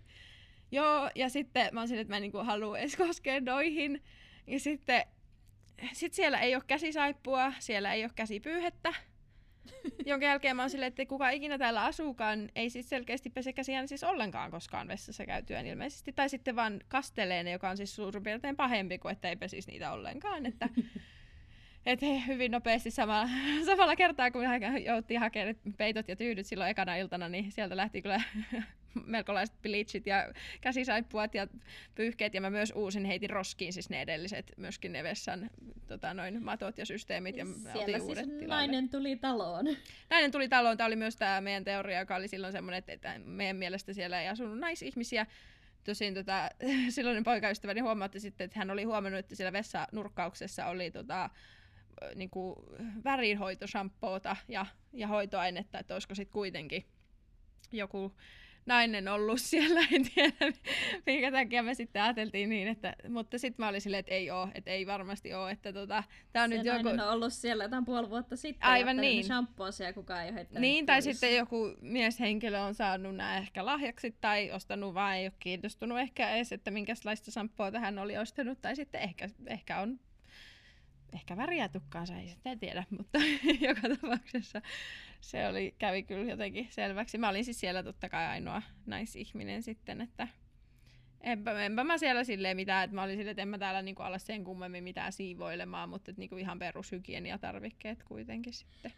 Joo, ja sitten mä oon silleen, että mä en niinku halua edes koskea noihin. Ja sitten sit siellä ei ole käsisaippua, siellä ei ole käsipyyhettä. jonka jälkeen mä oon silleen, että kuka ikinä täällä asuukaan, ei siis selkeästi pese käsiään siis ollenkaan koskaan vessassa käytyään ilmeisesti. Tai sitten vaan kastelee ne, joka on siis suurin piirtein pahempi kuin että ei pesisi niitä ollenkaan. Että et he hyvin nopeasti samalla, samalla kertaa, kun me jouttiin hakemaan peitot ja tyydyt silloin ekana iltana, niin sieltä lähti kyllä melkolaiset bleachit ja käsisaippuat ja pyyhkeet, ja mä myös uusin heitin roskiin siis ne edelliset, myöskin ne vessan tota, noin matot ja systeemit, ja Siellä otin siis uudet tilalle. nainen tuli taloon. Nainen tuli taloon, tämä oli myös tämä meidän teoria, joka oli silloin semmoinen, että meidän mielestä siellä ei asunut naisihmisiä, tosin tota, silloinen poikaystäväni huomautti sitten, että hän oli huomannut, että siellä vessanurkkauksessa oli tota, niin kuin värinhoitoshampoota ja, ja hoitoainetta, että olisiko sitten kuitenkin joku nainen ollut siellä, en tiedä minkä takia me sitten ajateltiin niin, että, mutta sitten mä olin silleen, että ei oo, että ei varmasti oo, että tota, tää on Se nyt joku... on ollut siellä jotain puoli vuotta sitten, Aivan niin. shampoosia ja kukaan ei ole Niin, tai sitten joku mieshenkilö on saanut nämä ehkä lahjaksi tai ostanut vaan ei ole kiinnostunut ehkä edes, että minkälaista shampoota hän oli ostanut, tai sitten ehkä, ehkä on ehkä väriä tukkaansa, ei sitä tiedä, mutta joka tapauksessa se oli, kävi kyllä jotenkin selväksi. Mä olin siis siellä totta kai ainoa naisihminen sitten, että enpä, enpä mä siellä silleen mitään, että mä olin silleen, että en mä täällä niinku ala sen kummemmin mitään siivoilemaan, mutta et niinku ihan perushygieniatarvikkeet kuitenkin sitten.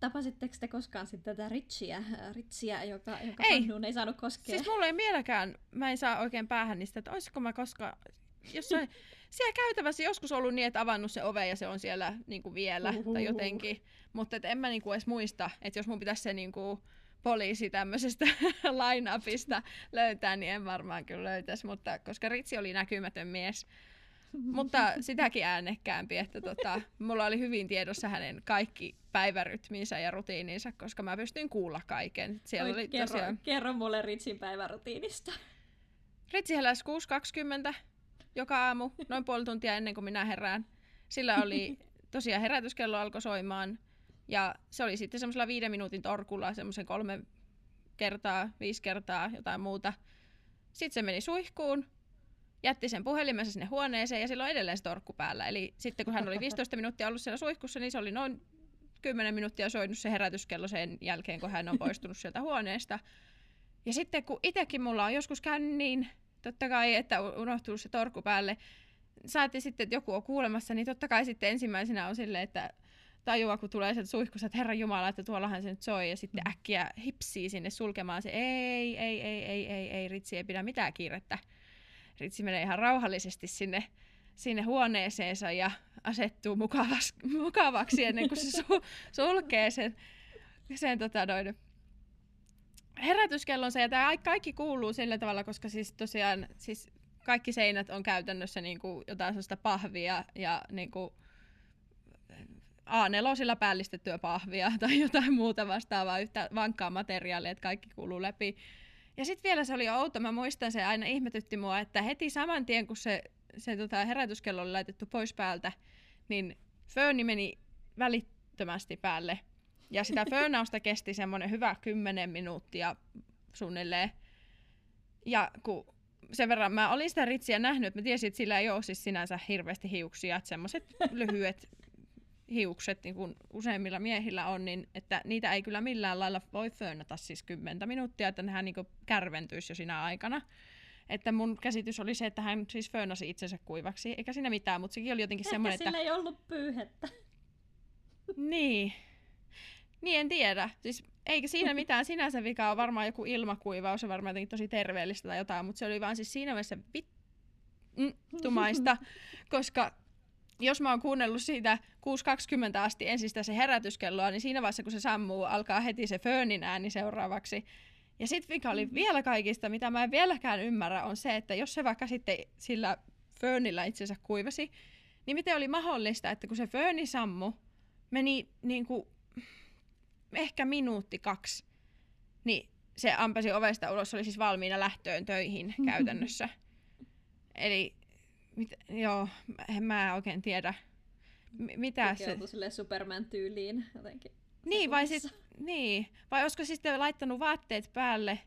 Tapasitteko te koskaan sitten tätä Ritsiä, Ritsiä joka, joka ei. ei saanut koskea? Siis mulla ei mieläkään, mä en saa oikein päähän niistä, että olisiko mä koskaan jossain siellä käytävässä joskus ollut niin, että avannut se ove ja se on siellä niin kuin vielä Uhuhu. tai jotenkin. Mutta en mä niin kuin edes muista, että jos mun pitäisi se niin kuin poliisi tämmöisestä line-upista löytää, niin en varmaan kyllä löytäisi. Mutta koska Ritsi oli näkymätön mies, mutta sitäkin äänekkäämpi, että tota, mulla oli hyvin tiedossa hänen kaikki päivärytminsä ja rutiininsa, koska mä pystyin kuulla kaiken. Siellä Oi, oli kerro, tosiaan... kerro mulle Ritsin päivärutiinista. Ritsi heläsi 6.20 joka aamu, noin puoli tuntia ennen kuin minä herään. Sillä oli tosiaan herätyskello alkoi soimaan Ja se oli sitten semmoisella viiden minuutin torkulla semmoisen kolme kertaa, viisi kertaa, jotain muuta. Sitten se meni suihkuun, jätti sen puhelimensa sinne huoneeseen ja sillä on edelleen se torkku päällä. Eli sitten kun hän oli 15 minuuttia ollut siellä suihkussa, niin se oli noin 10 minuuttia soinut se herätyskello sen jälkeen, kun hän on poistunut sieltä huoneesta. Ja sitten kun itsekin mulla on joskus käynyt niin, totta kai, että on unohtunut se torkku päälle, saatiin sitten, että joku on kuulemassa, niin totta kai sitten ensimmäisenä on silleen, että tajua, kun tulee sieltä suihkussa, että Herra Jumala, että tuollahan se nyt soi, ja sitten mm. äkkiä hipsii sinne sulkemaan se, ei, ei, ei, ei, ei, ei, Ritsi ei pidä mitään kiirettä. Ritsi menee ihan rauhallisesti sinne, sinne huoneeseensa ja asettuu mukavas, mukavaksi ennen kuin se su, sulkee sen, sen tota noin, herätyskellonsa. Ja tämä kaikki kuuluu sillä tavalla, koska siis tosiaan siis kaikki seinät on käytännössä niin kuin jotain sellaista pahvia ja niin kuin A4 päällistettyä pahvia tai jotain muuta vastaavaa, yhtä vankkaa materiaalia, että kaikki kuuluu läpi. Ja sitten vielä se oli outo, mä muistan se aina ihmetytti mua, että heti saman tien kun se, se tota herätyskello oli laitettu pois päältä, niin fööni meni välittömästi päälle. Ja sitä föönausta kesti semmoinen hyvä kymmenen minuuttia suunnilleen. Ja kun sen verran mä olin sitä ritsiä nähnyt, että mä tiesin, että sillä ei ole siis sinänsä hirveästi hiuksia, että semmoiset lyhyet hiukset, niin kuin useimmilla miehillä on, niin että niitä ei kyllä millään lailla voi föönata siis kymmentä minuuttia, että nehän niin kärventyisi jo siinä aikana. Että mun käsitys oli se, että hän siis föönasi itsensä kuivaksi, eikä siinä mitään, mutta sekin oli jotenkin Ehkä semmoinen, että... ei ollut pyyhettä. Niin. Niin, en tiedä. Siis eikä siinä mitään sinänsä vikaa, varmaan joku ilmakuivaus on varmaan jotenkin tosi terveellistä tai jotain, mutta se oli vaan siis siinä mielessä vittumaista, koska jos mä oon kuunnellut siitä 6.20 asti ensin sitä se herätyskelloa, niin siinä vaiheessa kun se sammuu, alkaa heti se föönin ääni seuraavaksi. Ja sitten mikä oli vielä kaikista, mitä mä en vieläkään ymmärrä, on se, että jos se vaikka sitten sillä föönillä itsensä kuivasi, niin miten oli mahdollista, että kun se fööni sammu, meni niin kuin ehkä minuutti kaksi, niin se ampasi ovesta ulos, oli siis valmiina lähtöön töihin käytännössä. Eli mit, joo, en mä oikein tiedä, M- mitä se... sille Superman-tyyliin jotenkin. Niin, vai, sit, niin. vai olisiko sitten laittanut vaatteet päälle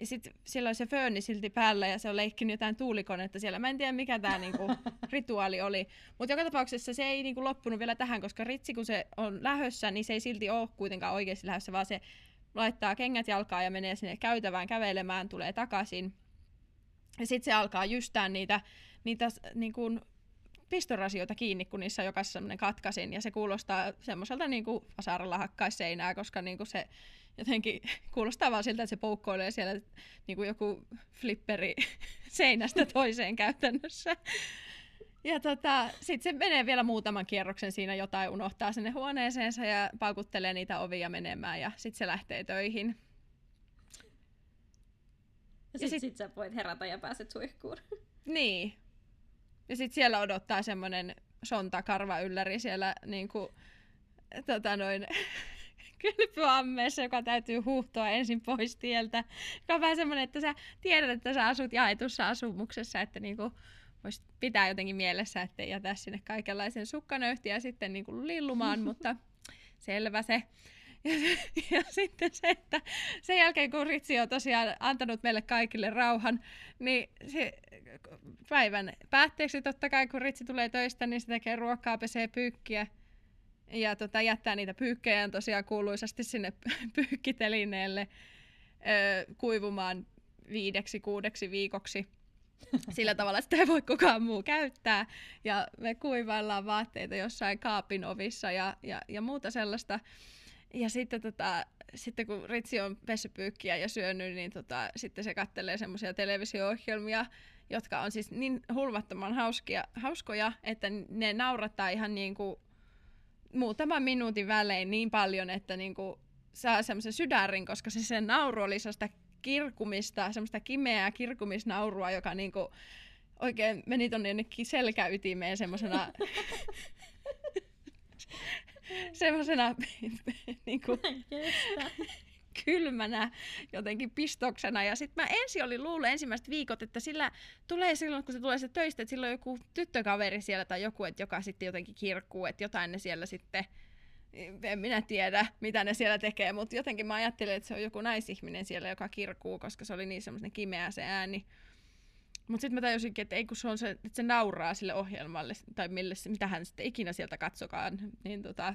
ja sitten siellä oli se fööni silti päällä ja se on leikkinyt jotain tuulikonetta siellä. Mä en tiedä mikä tämä niinku, rituaali oli. Mutta joka tapauksessa se ei niinku, loppunut vielä tähän, koska Ritsi kun se on lähössä, niin se ei silti ole kuitenkaan oikeasti lähössä, vaan se laittaa kengät jalkaan ja menee sinne käytävään kävelemään, tulee takaisin. Ja sitten se alkaa jystää niitä, niitä niin kuin, pistorasioita kiinni, kun niissä on jokaisessa semmoinen katkasin, ja se kuulostaa semmoiselta niin kuin vasaralla hakkaisi seinää, koska niin kuin se jotenkin kuulostaa vaan siltä, että se poukkoilee siellä niin kuin joku flipperi seinästä toiseen käytännössä. Ja tota, sitten se menee vielä muutaman kierroksen siinä jotain, unohtaa sinne huoneeseensa ja paukuttelee niitä ovia menemään ja sitten se lähtee töihin. Ja sitten sit, sit sä voit herätä ja pääset suihkuun. Niin. Ja sitten siellä odottaa semmoinen sontakarva ylläri siellä niin kuin, tota noin, kylpyammeessa, joka täytyy huuhtoa ensin pois tieltä. Joka on vähän semmoinen, että sä tiedät, että sä asut jaetussa asumuksessa, että niinku voisi pitää jotenkin mielessä, ettei jätä sinne kaikenlaisen sukkanöyhtiä sitten niinku lillumaan, mutta selvä se. Ja, ja sitten se, että sen jälkeen kun Ritsi on tosiaan antanut meille kaikille rauhan, niin se päivän päätteeksi totta kai kun Ritsi tulee töistä, niin se tekee ruokaa, pesee pyykkiä ja tota, jättää niitä pyykkejä tosiaan kuuluisasti sinne pyykkitelineelle ö, kuivumaan viideksi, kuudeksi viikoksi sillä tavalla, sitä ei voi kukaan muu käyttää. Ja me kuivaillaan vaatteita jossain kaapin ovissa ja, ja, ja muuta sellaista. Ja sitten, tota, sitten kun Ritsi on pessypyykkiä ja syönyt, niin tota, sitten se kattelee semmoisia televisio-ohjelmia, jotka on siis niin hulvattoman hauskia, hauskoja, että ne naurattaa ihan niin kuin muutaman minuutin välein niin paljon, että niinku saa semmoisen sydärin, koska se sen nauru oli sellaista kirkumista, semmoista kimeää kirkumisnaurua, joka niinku oikein meni tonne jonnekin selkäytimeen semmoisena semmoisena niinku, kylmänä jotenkin pistoksena. Ja sitten mä ensin olin luullut ensimmäiset viikot, että sillä tulee silloin, kun se tulee se töistä, että silloin joku tyttökaveri siellä tai joku, että joka sitten jotenkin kirkkuu, että jotain ne siellä sitten en minä tiedä, mitä ne siellä tekee, mutta jotenkin mä ajattelin, että se on joku naisihminen siellä, joka kirkuu, koska se oli niin semmoinen kimeä se ääni. Mutta sitten mä tajusinkin, että ei kun se on se, että se nauraa sille ohjelmalle, tai mille, mitä hän sitten ikinä sieltä katsokaan, niin, tota,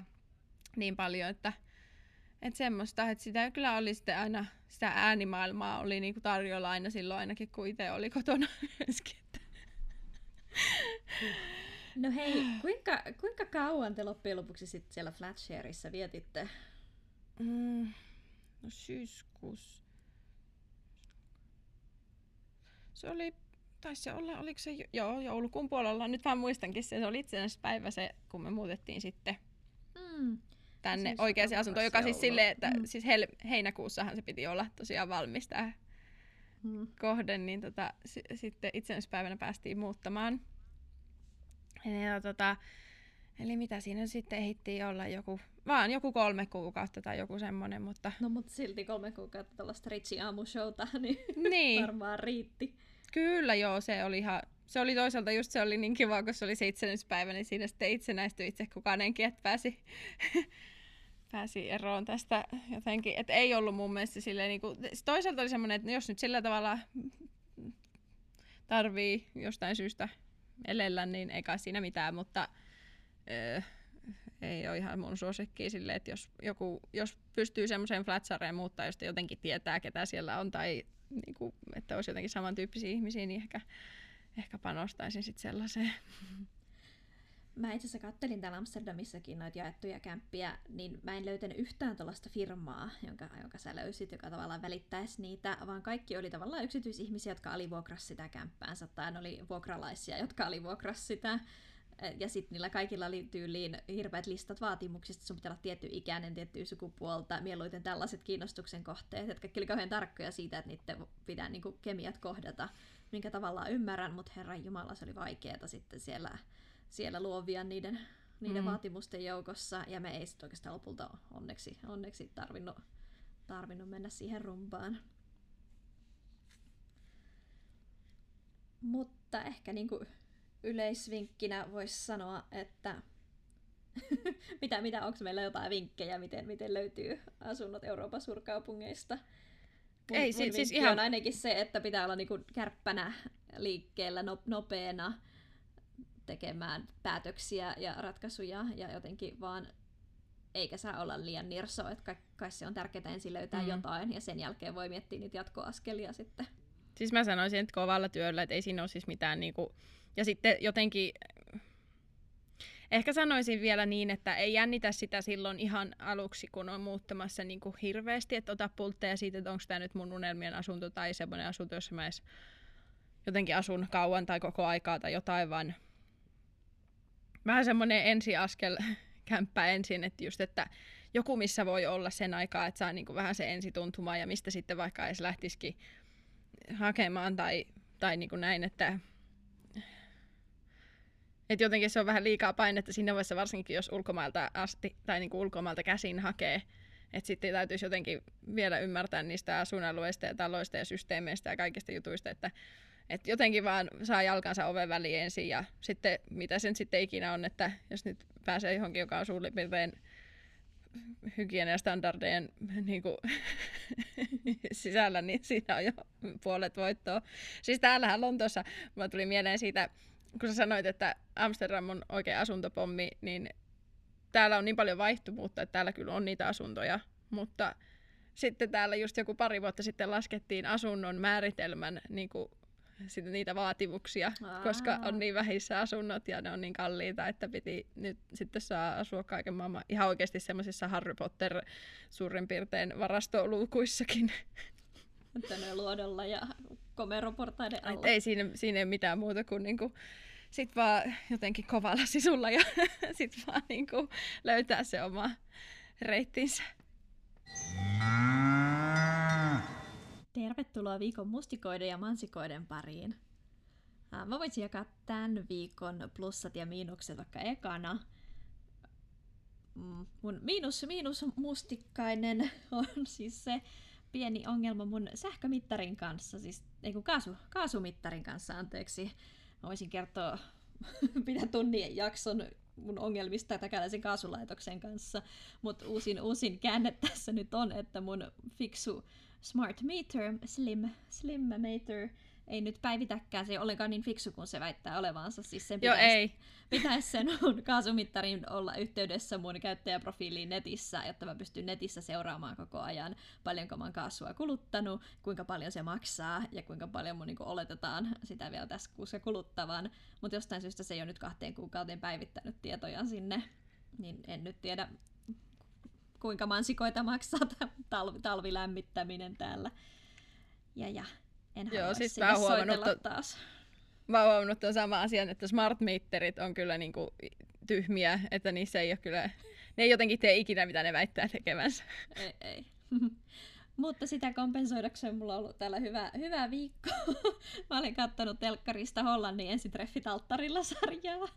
niin paljon, että että semmoista, että sitä kyllä oli sitten aina, sitä äänimaailmaa oli niinku tarjolla aina silloin ainakin, kun itse oli kotona No hei, kuinka, kuinka kauan te loppujen lopuksi sitten siellä Flatshareissa vietitte? Mm, no syyskuussa. Se oli, taisi se olla, oliko se, joo, joulukuun puolella, nyt vaan muistankin se, se oli päivä se, kun me muutettiin sitten mm. Tänne siis oikeaan asuntoon, joka siis silleen, että mm. siis hel, heinäkuussahan se piti olla tosiaan valmis tämä mm. kohde, niin tota, s- sitten itsenäispäivänä päästiin muuttamaan. Ja, tota, eli mitä siinä sitten ehittiin olla joku, vaan joku kolme kuukautta tai joku semmoinen, mutta... No mutta silti kolme kuukautta tällaista Ritsi aamushowta, niin, niin. varmaan riitti. Kyllä joo, se oli ihan, se oli toisaalta just se oli niin kiva, kun se oli se itsenäispäivä, niin siinä sitten itsenäistyi itse kukaanenkin, että pääsi, pääsi eroon tästä jotenkin. Että ei ollut mun mielestä silleen, niin kuin, toisaalta oli semmoinen, että jos nyt sillä tavalla tarvii jostain syystä elellä, niin ei kai siinä mitään, mutta öö, ei ole ihan mun suosikki silleen, että jos, joku, jos pystyy semmoiseen flatsareen muuttaa, josta jotenkin tietää, ketä siellä on, tai niin kuin, että olisi jotenkin samantyyppisiä ihmisiä, niin ehkä, ehkä panostaisin sitten sellaiseen. Mä itse asiassa kattelin täällä Amsterdamissakin noita jaettuja kämppiä, niin mä en löytänyt yhtään tällaista firmaa, jonka, jonka sä löysit, joka tavallaan välittäisi niitä, vaan kaikki oli tavallaan yksityisihmisiä, jotka alivuokras sitä kämppäänsä, tai ne oli vuokralaisia, jotka alivuokras sitä. Ja sitten niillä kaikilla oli tyyliin hirveät listat vaatimuksista, sun pitää olla tietty ikäinen, tietty sukupuolta, mieluiten tällaiset kiinnostuksen kohteet, että kaikki oli kauhean tarkkoja siitä, että niiden pitää niinku kemiat kohdata, minkä tavallaan ymmärrän, mutta herran jumala, se oli vaikeaa sitten siellä siellä luovia niiden, niiden mm. vaatimusten joukossa, ja me ei sitten oikeastaan lopulta onneksi, onneksi tarvinnut, tarvinnut mennä siihen rumpaan. Mutta ehkä niin kuin yleisvinkkinä voisi sanoa, että mitä, mitä onko meillä jotain vinkkejä, miten, miten löytyy asunnot Euroopan suurkaupungeista? Mun, Ei, mun siis ihan... on ainakin se, että pitää olla niinku kärppänä liikkeellä, no, nopeena, tekemään päätöksiä ja ratkaisuja ja jotenkin vaan eikä saa olla liian nirso, että kai se on tärkeää ensin löytää mm. jotain ja sen jälkeen voi miettiä niitä jatkoaskelia sitten. Siis mä sanoisin, että kovalla työllä, että ei siinä ole siis mitään niinku... Ja sitten jotenkin Ehkä sanoisin vielä niin, että ei jännitä sitä silloin ihan aluksi, kun on muuttamassa niin kuin hirveästi, että ota pultteja siitä, että onko tämä nyt mun unelmien asunto tai semmoinen asunto, jossa mä edes jotenkin asun kauan tai koko aikaa tai jotain, vaan vähän semmoinen ensiaskel kämppä ensin, että just, että joku missä voi olla sen aikaa, että saa niinku vähän se ensituntuma ja mistä sitten vaikka edes lähtisikin hakemaan tai, tai niinku näin, että et jotenkin se on vähän liikaa painetta siinä vaiheessa, varsinkin jos ulkomailta asti tai niinku ulkomailta käsin hakee. Että sitten täytyisi jotenkin vielä ymmärtää niistä asuinalueista ja taloista ja systeemeistä ja kaikista jutuista, että et jotenkin vaan saa jalkansa oven väliin ensin ja sitten mitä sen sitten ikinä on, että jos nyt pääsee johonkin, joka on suurin piirtein hygieniastandardejen niin kuin, sisällä, niin siinä on jo puolet voittoa. Siis täällähän Lontoossa, mulla tuli mieleen siitä, kun sä sanoit, että Amsterdam on oikein asuntopommi, niin täällä on niin paljon vaihtumuutta, että täällä kyllä on niitä asuntoja, mutta sitten täällä just joku pari vuotta sitten laskettiin asunnon määritelmän niin kuin sit niitä vaatimuksia, Aa. koska on niin vähissä asunnot ja ne on niin kalliita, että piti nyt sitten saa asua kaiken maailman ihan oikeasti semmoisissa Harry Potter suurin piirtein varastoluukuissakin. Tänne luodolla ja komeroportaiden alla. Et ei siinä, siinä ei mitään muuta kuin niinku, sit vaan jotenkin kovalla sisulla ja sit vaan niinku löytää se oma reittinsä. Tervetuloa viikon mustikoiden ja mansikoiden pariin. Mä voisin jakaa tämän viikon plussat ja miinukset vaikka ekana. Mm, mun miinus, miinus mustikkainen on siis se pieni ongelma mun sähkömittarin kanssa, siis ei kun kaasu, kaasumittarin kanssa, anteeksi. Mä voisin kertoa, mitä tunnin jakson mun ongelmista täkäläisen kaasulaitoksen kanssa. Mutta uusin, uusin käänne tässä nyt on, että mun fiksu smart meter, slim, slim meter, ei nyt päivitäkään se ollenkaan niin fiksu kuin se väittää olevansa. Siis sen Joo, pitäisi, ei. pitäisi sen mun kaasumittarin olla yhteydessä mun käyttäjäprofiiliin netissä, jotta mä pystyn netissä seuraamaan koko ajan, paljonko mä oon kaasua kuluttanut, kuinka paljon se maksaa ja kuinka paljon mun niin oletetaan sitä vielä tässä kuussa kuluttavan. Mutta jostain syystä se ei ole nyt kahteen kuukauteen päivittänyt tietoja sinne, niin en nyt tiedä kuinka mansikoita maksaa talvi, talvilämmittäminen täällä. Ja, ja en Joo, siis mä huomannut to- taas. Mä oon huomannut tuon sama asian, että smart meterit on kyllä niinku tyhmiä, että niissä ei ole kyllä, ne ei jotenkin tee ikinä mitä ne väittää tekevänsä. Ei, ei. Mutta sitä kompensoidakseen mulla on ollut täällä hyvä, hyvä viikko. Mä olin kattonut telkkarista Hollannin ensitreffit alttarilla sarjaa.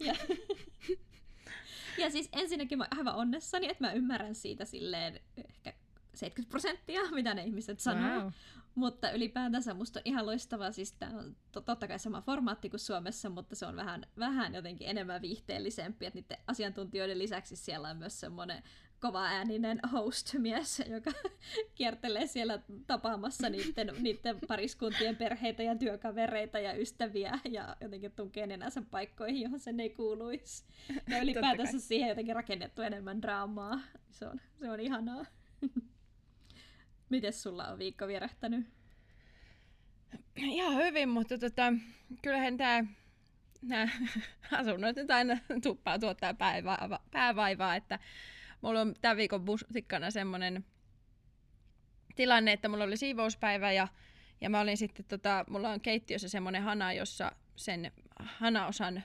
Ja, ja siis ensinnäkin mä aivan onnessani, että mä ymmärrän siitä silleen ehkä 70 prosenttia, mitä ne ihmiset sanoo. Wow. Mutta ylipäätänsä musta on ihan loistavaa, siis tämä on totta kai sama formaatti kuin Suomessa, mutta se on vähän, vähän jotenkin enemmän viihteellisempi, että niiden asiantuntijoiden lisäksi siellä on myös semmoinen kova ääninen host-mies, joka kiertelee siellä tapaamassa niiden, niiden pariskuntien perheitä ja työkavereita ja ystäviä ja jotenkin tunkee nenänsä paikkoihin, johon sen ei kuuluisi. Ja ylipäätänsä siihen jotenkin rakennettu enemmän draamaa. Se on, se on ihanaa. Miten sulla on viikko vierähtänyt? Ihan hyvin, mutta tota, kyllähän tämä nämä asunnot nyt aina tuppaa tuottaa päävaivaa, päävaivaa, että mulla on tämän viikon musikkana semmoinen tilanne, että mulla oli siivouspäivä ja, ja mä olin sitten, tota, mulla on keittiössä semmoinen hana, jossa sen hanaosan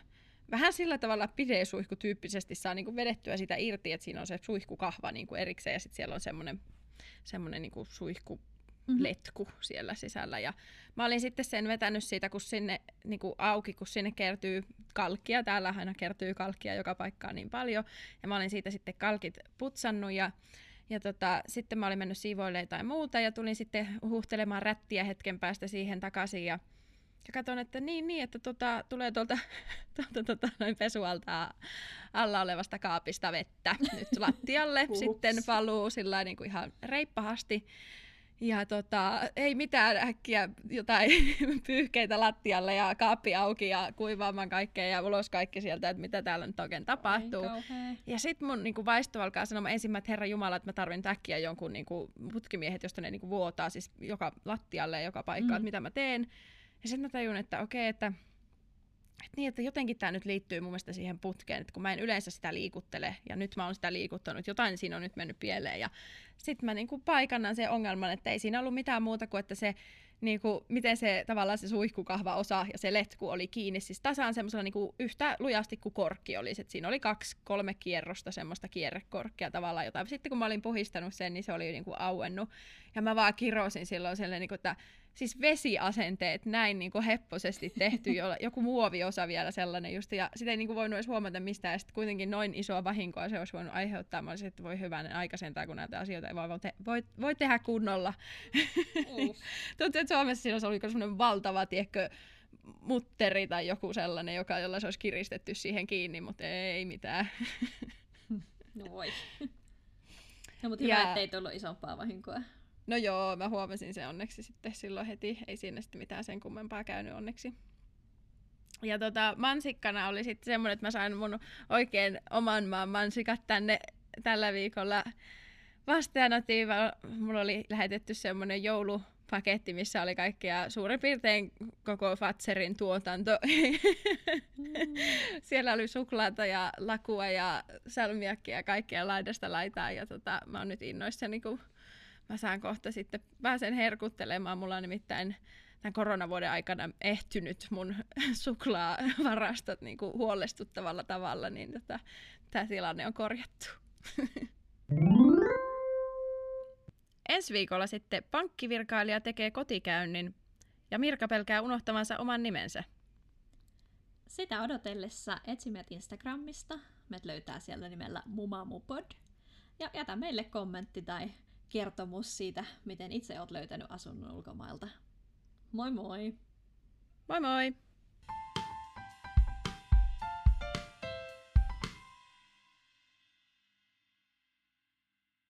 vähän sillä tavalla pidesuihku tyyppisesti saa niin kuin vedettyä sitä irti, että siinä on se suihkukahva niin kuin erikseen ja sitten siellä on semmoinen semmoinen niin suihku mm-hmm. letku siellä sisällä. Ja mä olin sitten sen vetänyt siitä, kun sinne niin kuin auki, kun sinne kertyy kalkkia. Täällä aina kertyy kalkkia joka paikkaan niin paljon. Ja mä olin siitä sitten kalkit putsannut ja ja tota, sitten mä olin mennyt siivoille tai muuta ja tulin sitten huhtelemaan rättiä hetken päästä siihen takaisin ja ja katson, että niin, niin että tota, tulee tuolta, tuolta tota, noin pesualta alla olevasta kaapista vettä nyt lattialle. Sitten valuu sillä niin kuin ihan reippahasti. Ja tota, ei mitään äkkiä jotain pyyhkeitä lattialle ja kaappi auki ja kuivaamaan kaikkea ja ulos kaikki sieltä, että mitä täällä nyt oikein tapahtuu. ja sitten mun niin vaisto alkaa sanomaan ensimmäinen, että Herra Jumala, että mä tarvin äkkiä jonkun niin kuin, putkimiehet, josta ne niin kuin, vuotaa siis joka lattialle ja joka paikkaan, mm. että mitä mä teen. Ja sitten mä tajun, että okei, että, että, niin, että jotenkin tämä nyt liittyy mun mielestä siihen putkeen, että kun mä en yleensä sitä liikuttele, ja nyt mä oon sitä liikuttanut, jotain siinä on nyt mennyt pieleen, ja sitten mä niinku paikannan sen ongelman, että ei siinä ollut mitään muuta kuin, että se niin kuin, miten se tavallaan se suihkukahva osa ja se letku oli kiinni, siis tasaan semmoisella niin kuin, yhtä lujasti kuin korkki oli. Et siinä oli kaksi, kolme kierrosta semmoista kierrekorkkia tavallaan, jota sitten kun mä olin puhistanut sen, niin se oli niin kuin auennut. Ja mä vaan kirosin silloin sellainen, niin kuin, että siis vesiasenteet näin niin kuin hepposesti tehty, jolla, joku muoviosa vielä sellainen just, ja sitä ei niin kuin voinut edes huomata mistään, ja sitten kuitenkin noin isoa vahinkoa se olisi voinut aiheuttaa. Mä olisin, että voi hyvänen aikaisempaa, kun näitä asioita ei voi, te- voi, voi tehdä kunnolla. Tuntuu, että Suomessa siinä olisi ollut semmoinen valtava, tiedätkö, mutteri tai joku sellainen, joka, jolla se olisi kiristetty siihen kiinni, mutta ei mitään. no voi. No, mutta hyvä, ja... ettei tullut isompaa vahinkoa. No joo, mä huomasin sen onneksi sitten silloin heti. Ei siinä sitten mitään sen kummempaa käynyt onneksi. Ja tota, mansikkana oli sitten semmoinen, että mä sain mun oikein oman maan mansikat tänne tällä viikolla vastaanotiin. Mulla oli lähetetty semmoinen joulupaketti, missä oli kaikkia suurin piirtein koko Fatserin tuotanto. Mm. Siellä oli suklaata ja lakua ja salmiakkia ja kaikkea laidasta laitaa. Ja tota, mä oon nyt innoissani, kun mä saan kohta sitten, pääsen herkuttelemaan. Mulla on nimittäin tämän koronavuoden aikana ehtynyt mun suklaavarastot niin kuin huolestuttavalla tavalla, niin tota, tämä tilanne on korjattu. Ensi viikolla sitten pankkivirkailija tekee kotikäynnin ja Mirka pelkää unohtavansa oman nimensä. Sitä odotellessa etsimät Instagramista. Meidät löytää siellä nimellä Mumamupod. Ja jätä meille kommentti tai kertomus siitä, miten itse olet löytänyt asunnon ulkomailta. Moi moi! Moi moi!